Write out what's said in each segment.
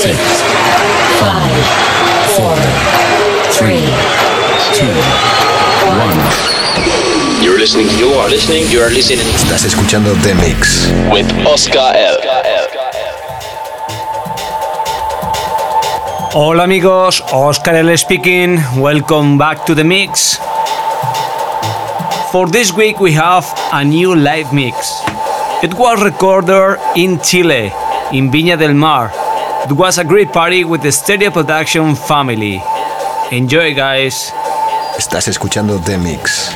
six, five, four, three, two, one. You're listening, you are listening, you are listening Estás escuchando The Mix. with Oscar L. Hola amigos, Oscar L speaking. Welcome back to the mix. For this week we have a new live mix. It was recorded in Chile, in Viña del Mar. It was a great party with the Stereo Production family. Enjoy guys. Estás escuchando The Mix.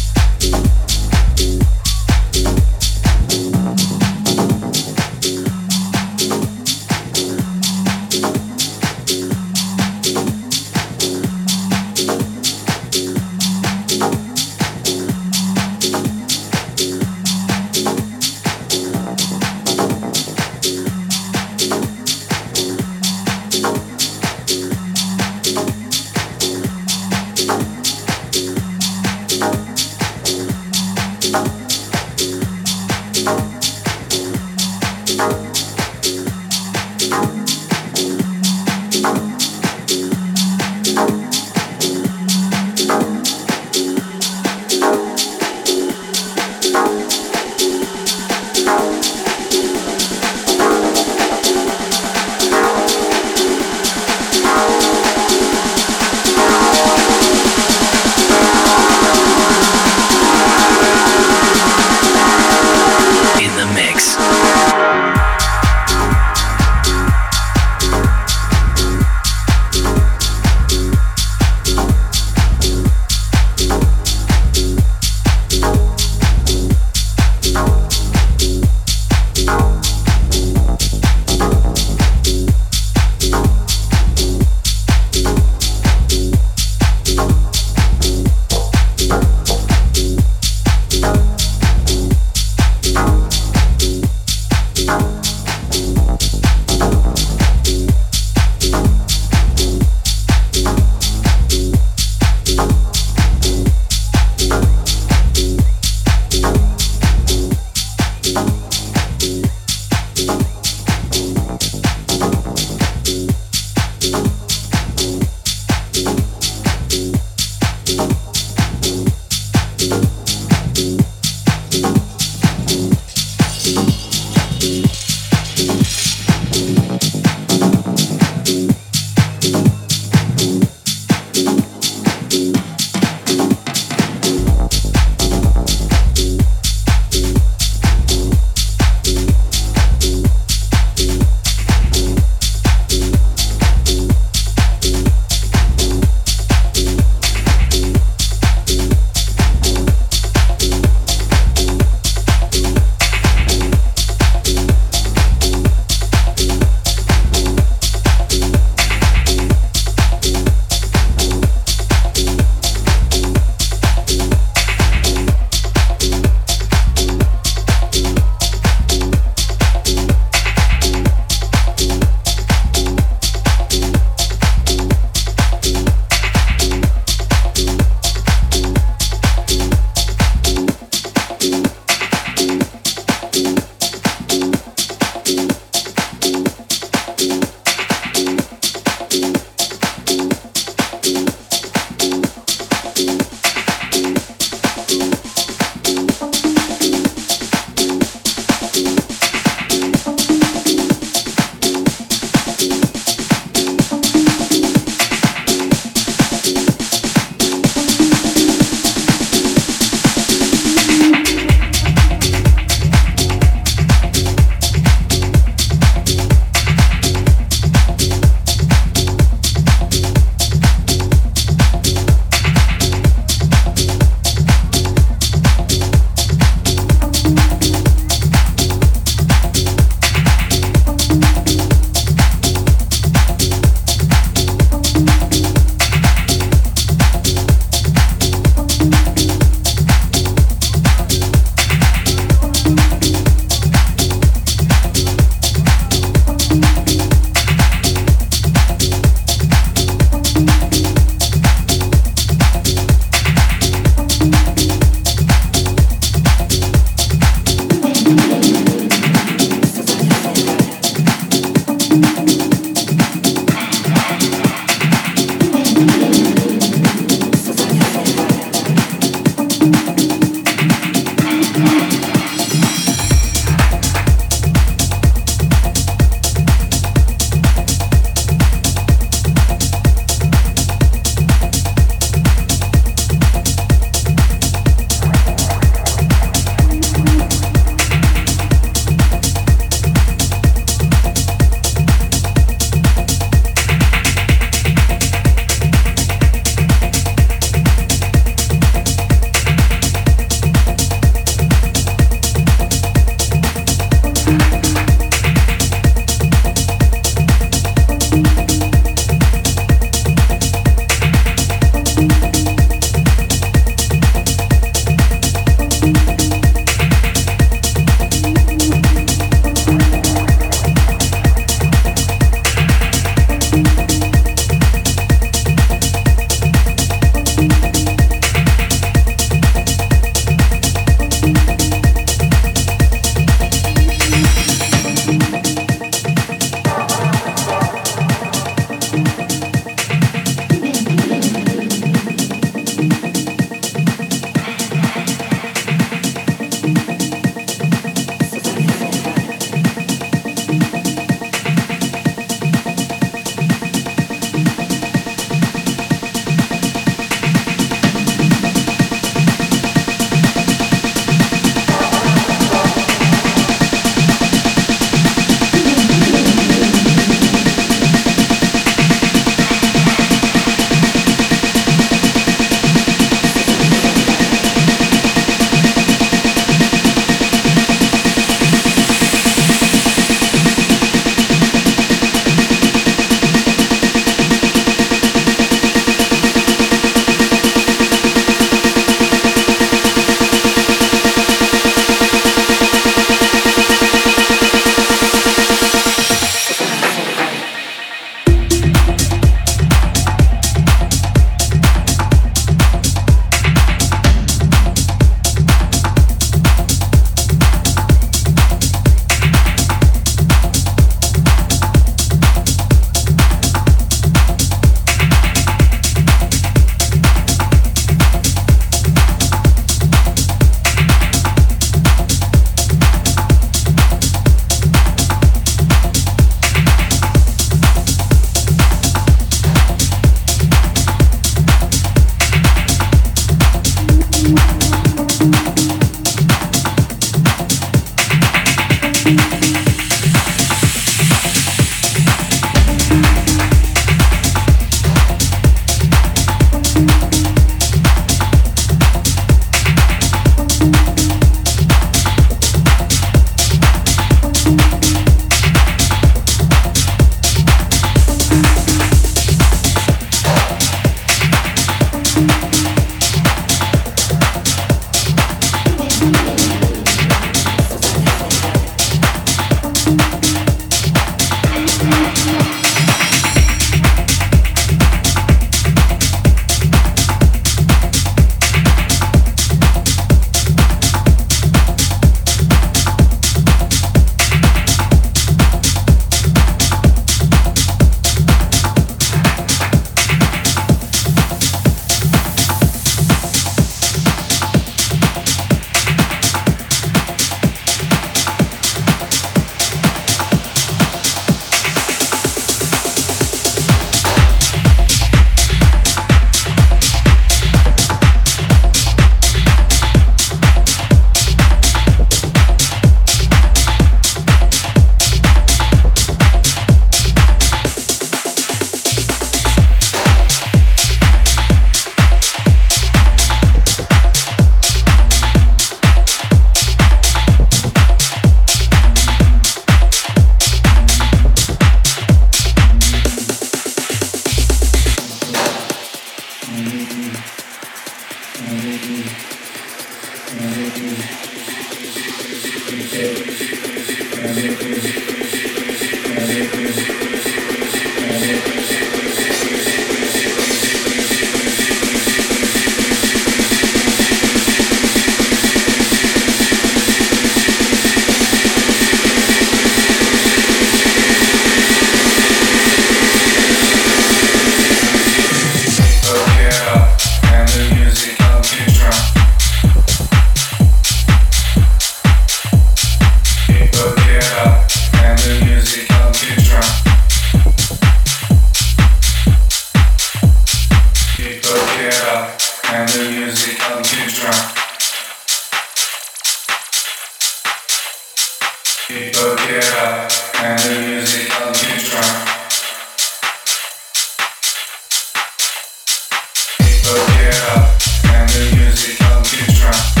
yeah, and the music of the drum.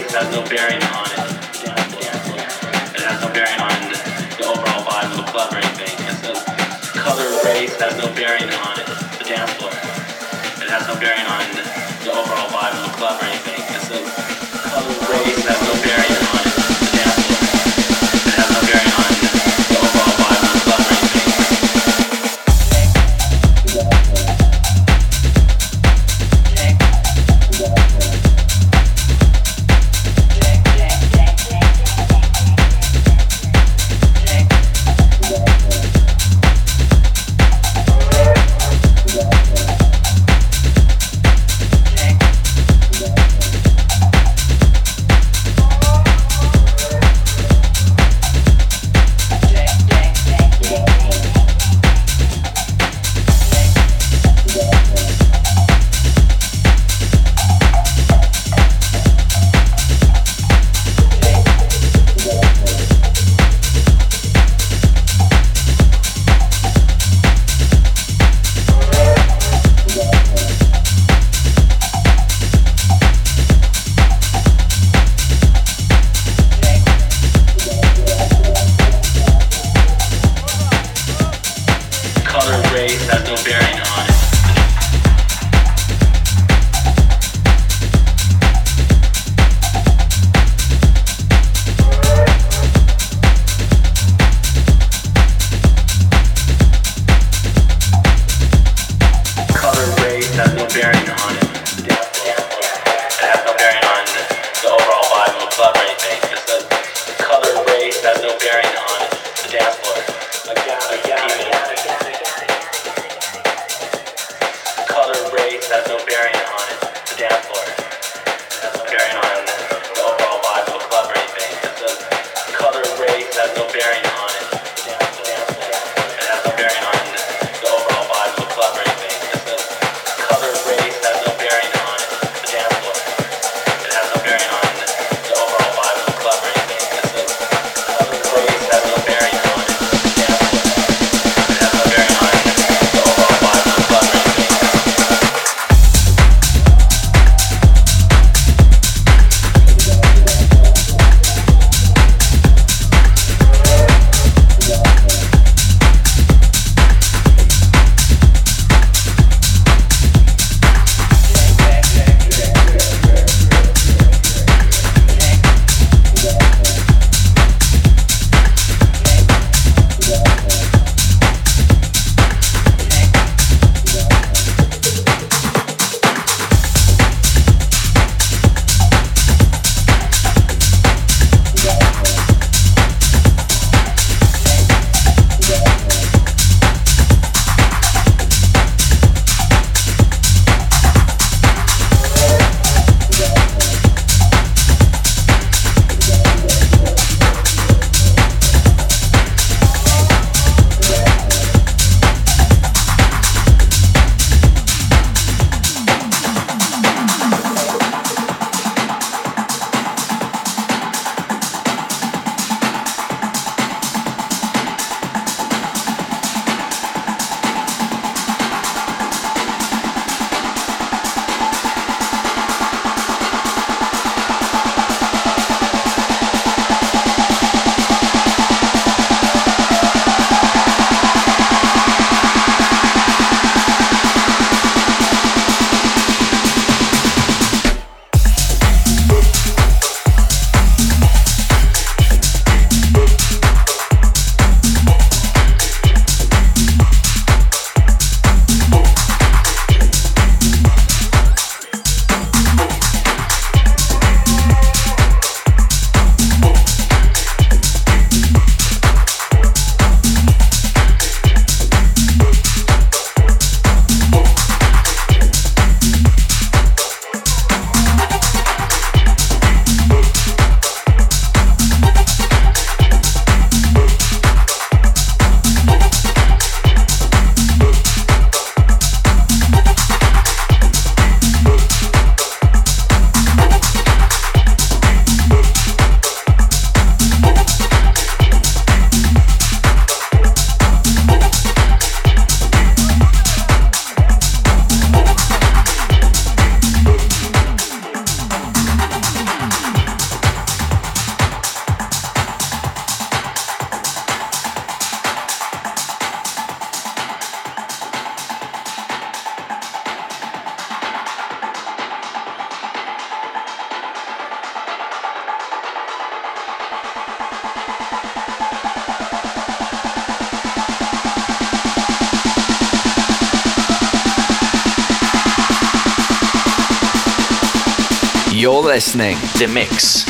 has no bearing on it. It has no bearing on the overall vibe of the club or anything. It's so color, race has no bearing on it. The dance floor. It has no bearing on the overall vibe of the club or anything. It's so color, race has no bearing. The Mix.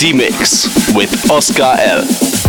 The Mix with Oscar L.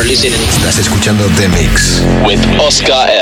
are listening, Estás escuchando The Mix. with Oscar.